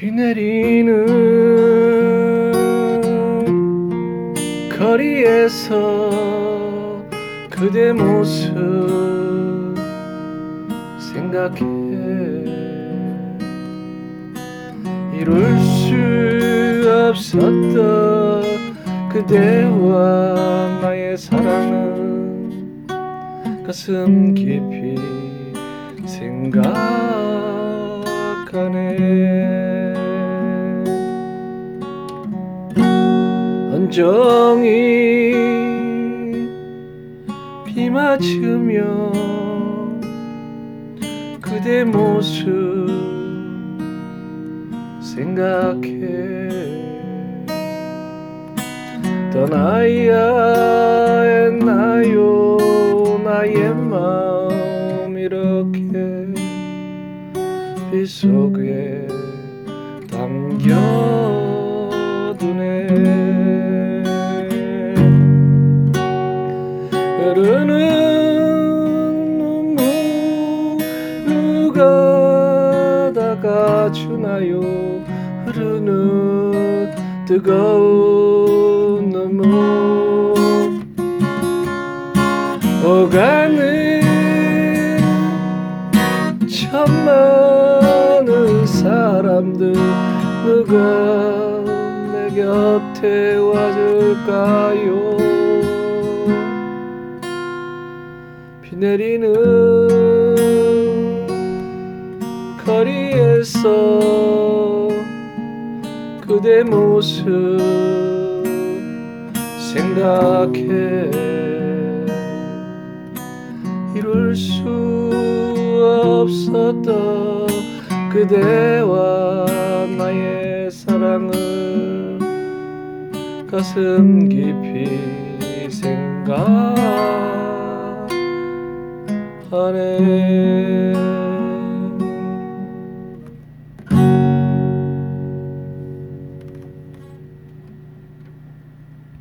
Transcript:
비 내리는 거리에서 그대 모습 생각해. 이룰 수 없었던 그대와 나의 사랑은 가슴 깊이 생각 언정이 비 맞으며 그대 모습 생각해. 떠나야 했나요? 나의 마음 이렇게 빗속에 담겨 주나요? 흐르는 뜨거운 눈물 오가는 천만의 사람들 누가 내 곁에 와줄까요? 비 내리는 거리에서 그대 모습 생각해. 이룰 수 없었던 그대와 나의 사랑을 가슴 깊이 생각하네